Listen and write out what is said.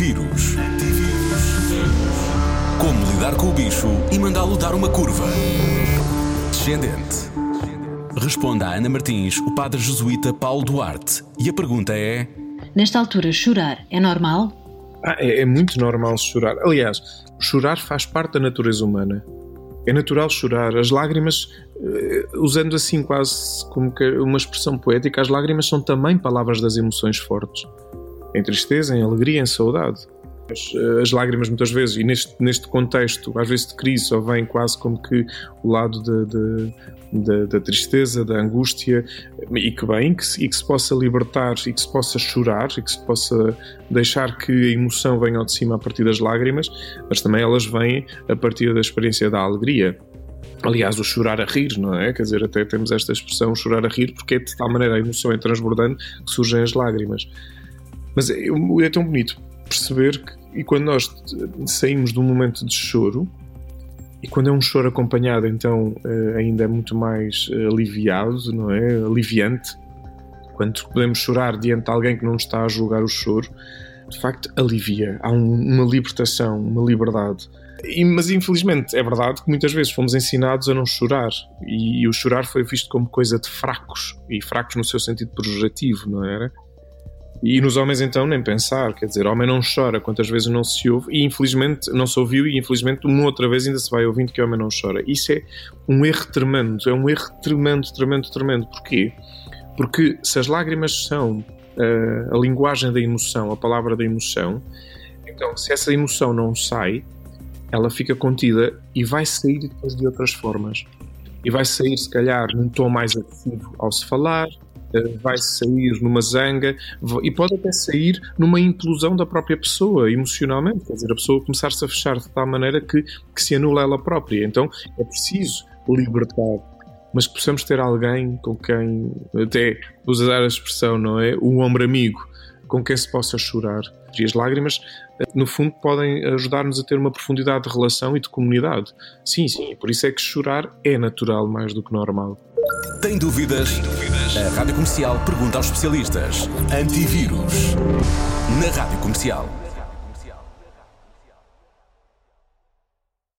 Antivírus. Como lidar com o bicho e mandá-lo dar uma curva. Descendente. Responda a Ana Martins, o padre jesuíta Paulo Duarte. E a pergunta é: Nesta altura, chorar é normal? Ah, é, é muito normal chorar. Aliás, chorar faz parte da natureza humana. É natural chorar. As lágrimas, eh, usando assim quase como uma expressão poética, as lágrimas são também palavras das emoções fortes. Em tristeza, em alegria, em saudade. As, eh, as lágrimas, muitas vezes, e neste, neste contexto, às vezes de crise, só vem quase como que o lado de, de, da tristeza, da angústia, e que bem, que se, e que se possa libertar, e que se possa chorar, e que se possa deixar que a emoção venha ao de cima a partir das lágrimas, mas também elas vêm a partir da experiência da alegria. Aliás, o chorar a rir, não é? Quer dizer, até temos esta expressão, chorar a rir, porque é de tal maneira a emoção é transbordando que surgem as lágrimas. Mas é, é tão bonito perceber que e quando nós saímos de um momento de choro, e quando é um choro acompanhado, então eh, ainda é muito mais eh, aliviado, não é? Aliviante. Quando podemos chorar diante de alguém que não está a julgar o choro, de facto alivia. Há um, uma libertação, uma liberdade. E, mas infelizmente é verdade que muitas vezes fomos ensinados a não chorar e, e o chorar foi visto como coisa de fracos e fracos no seu sentido pejorativo, não era? E nos homens, então, nem pensar. Quer dizer, homem não chora quantas vezes não se ouve, e infelizmente não se ouviu, e infelizmente uma outra vez ainda se vai ouvindo que homem não chora. Isso é um erro tremendo, é um erro tremendo, tremendo, tremendo. Porquê? Porque se as lágrimas são uh, a linguagem da emoção, a palavra da emoção, então se essa emoção não sai, ela fica contida e vai sair depois de outras formas. E vai sair, se calhar, num tom mais agressivo ao se falar, vai sair numa zanga e pode até sair numa implosão da própria pessoa emocionalmente, quer dizer, a pessoa começar-se a fechar de tal maneira que, que se anula ela própria. Então é preciso libertar, mas que possamos ter alguém com quem, até usar a expressão, não é? Um ombro amigo com quem se possa chorar. E as lágrimas, eh, no fundo, podem ajudar-nos a ter uma profundidade de relação e de comunidade. Sim, sim, por isso é que chorar é natural mais do que normal. Tem dúvidas? Tem dúvidas? A Rádio Comercial pergunta aos especialistas. Antivírus. Na Rádio Comercial.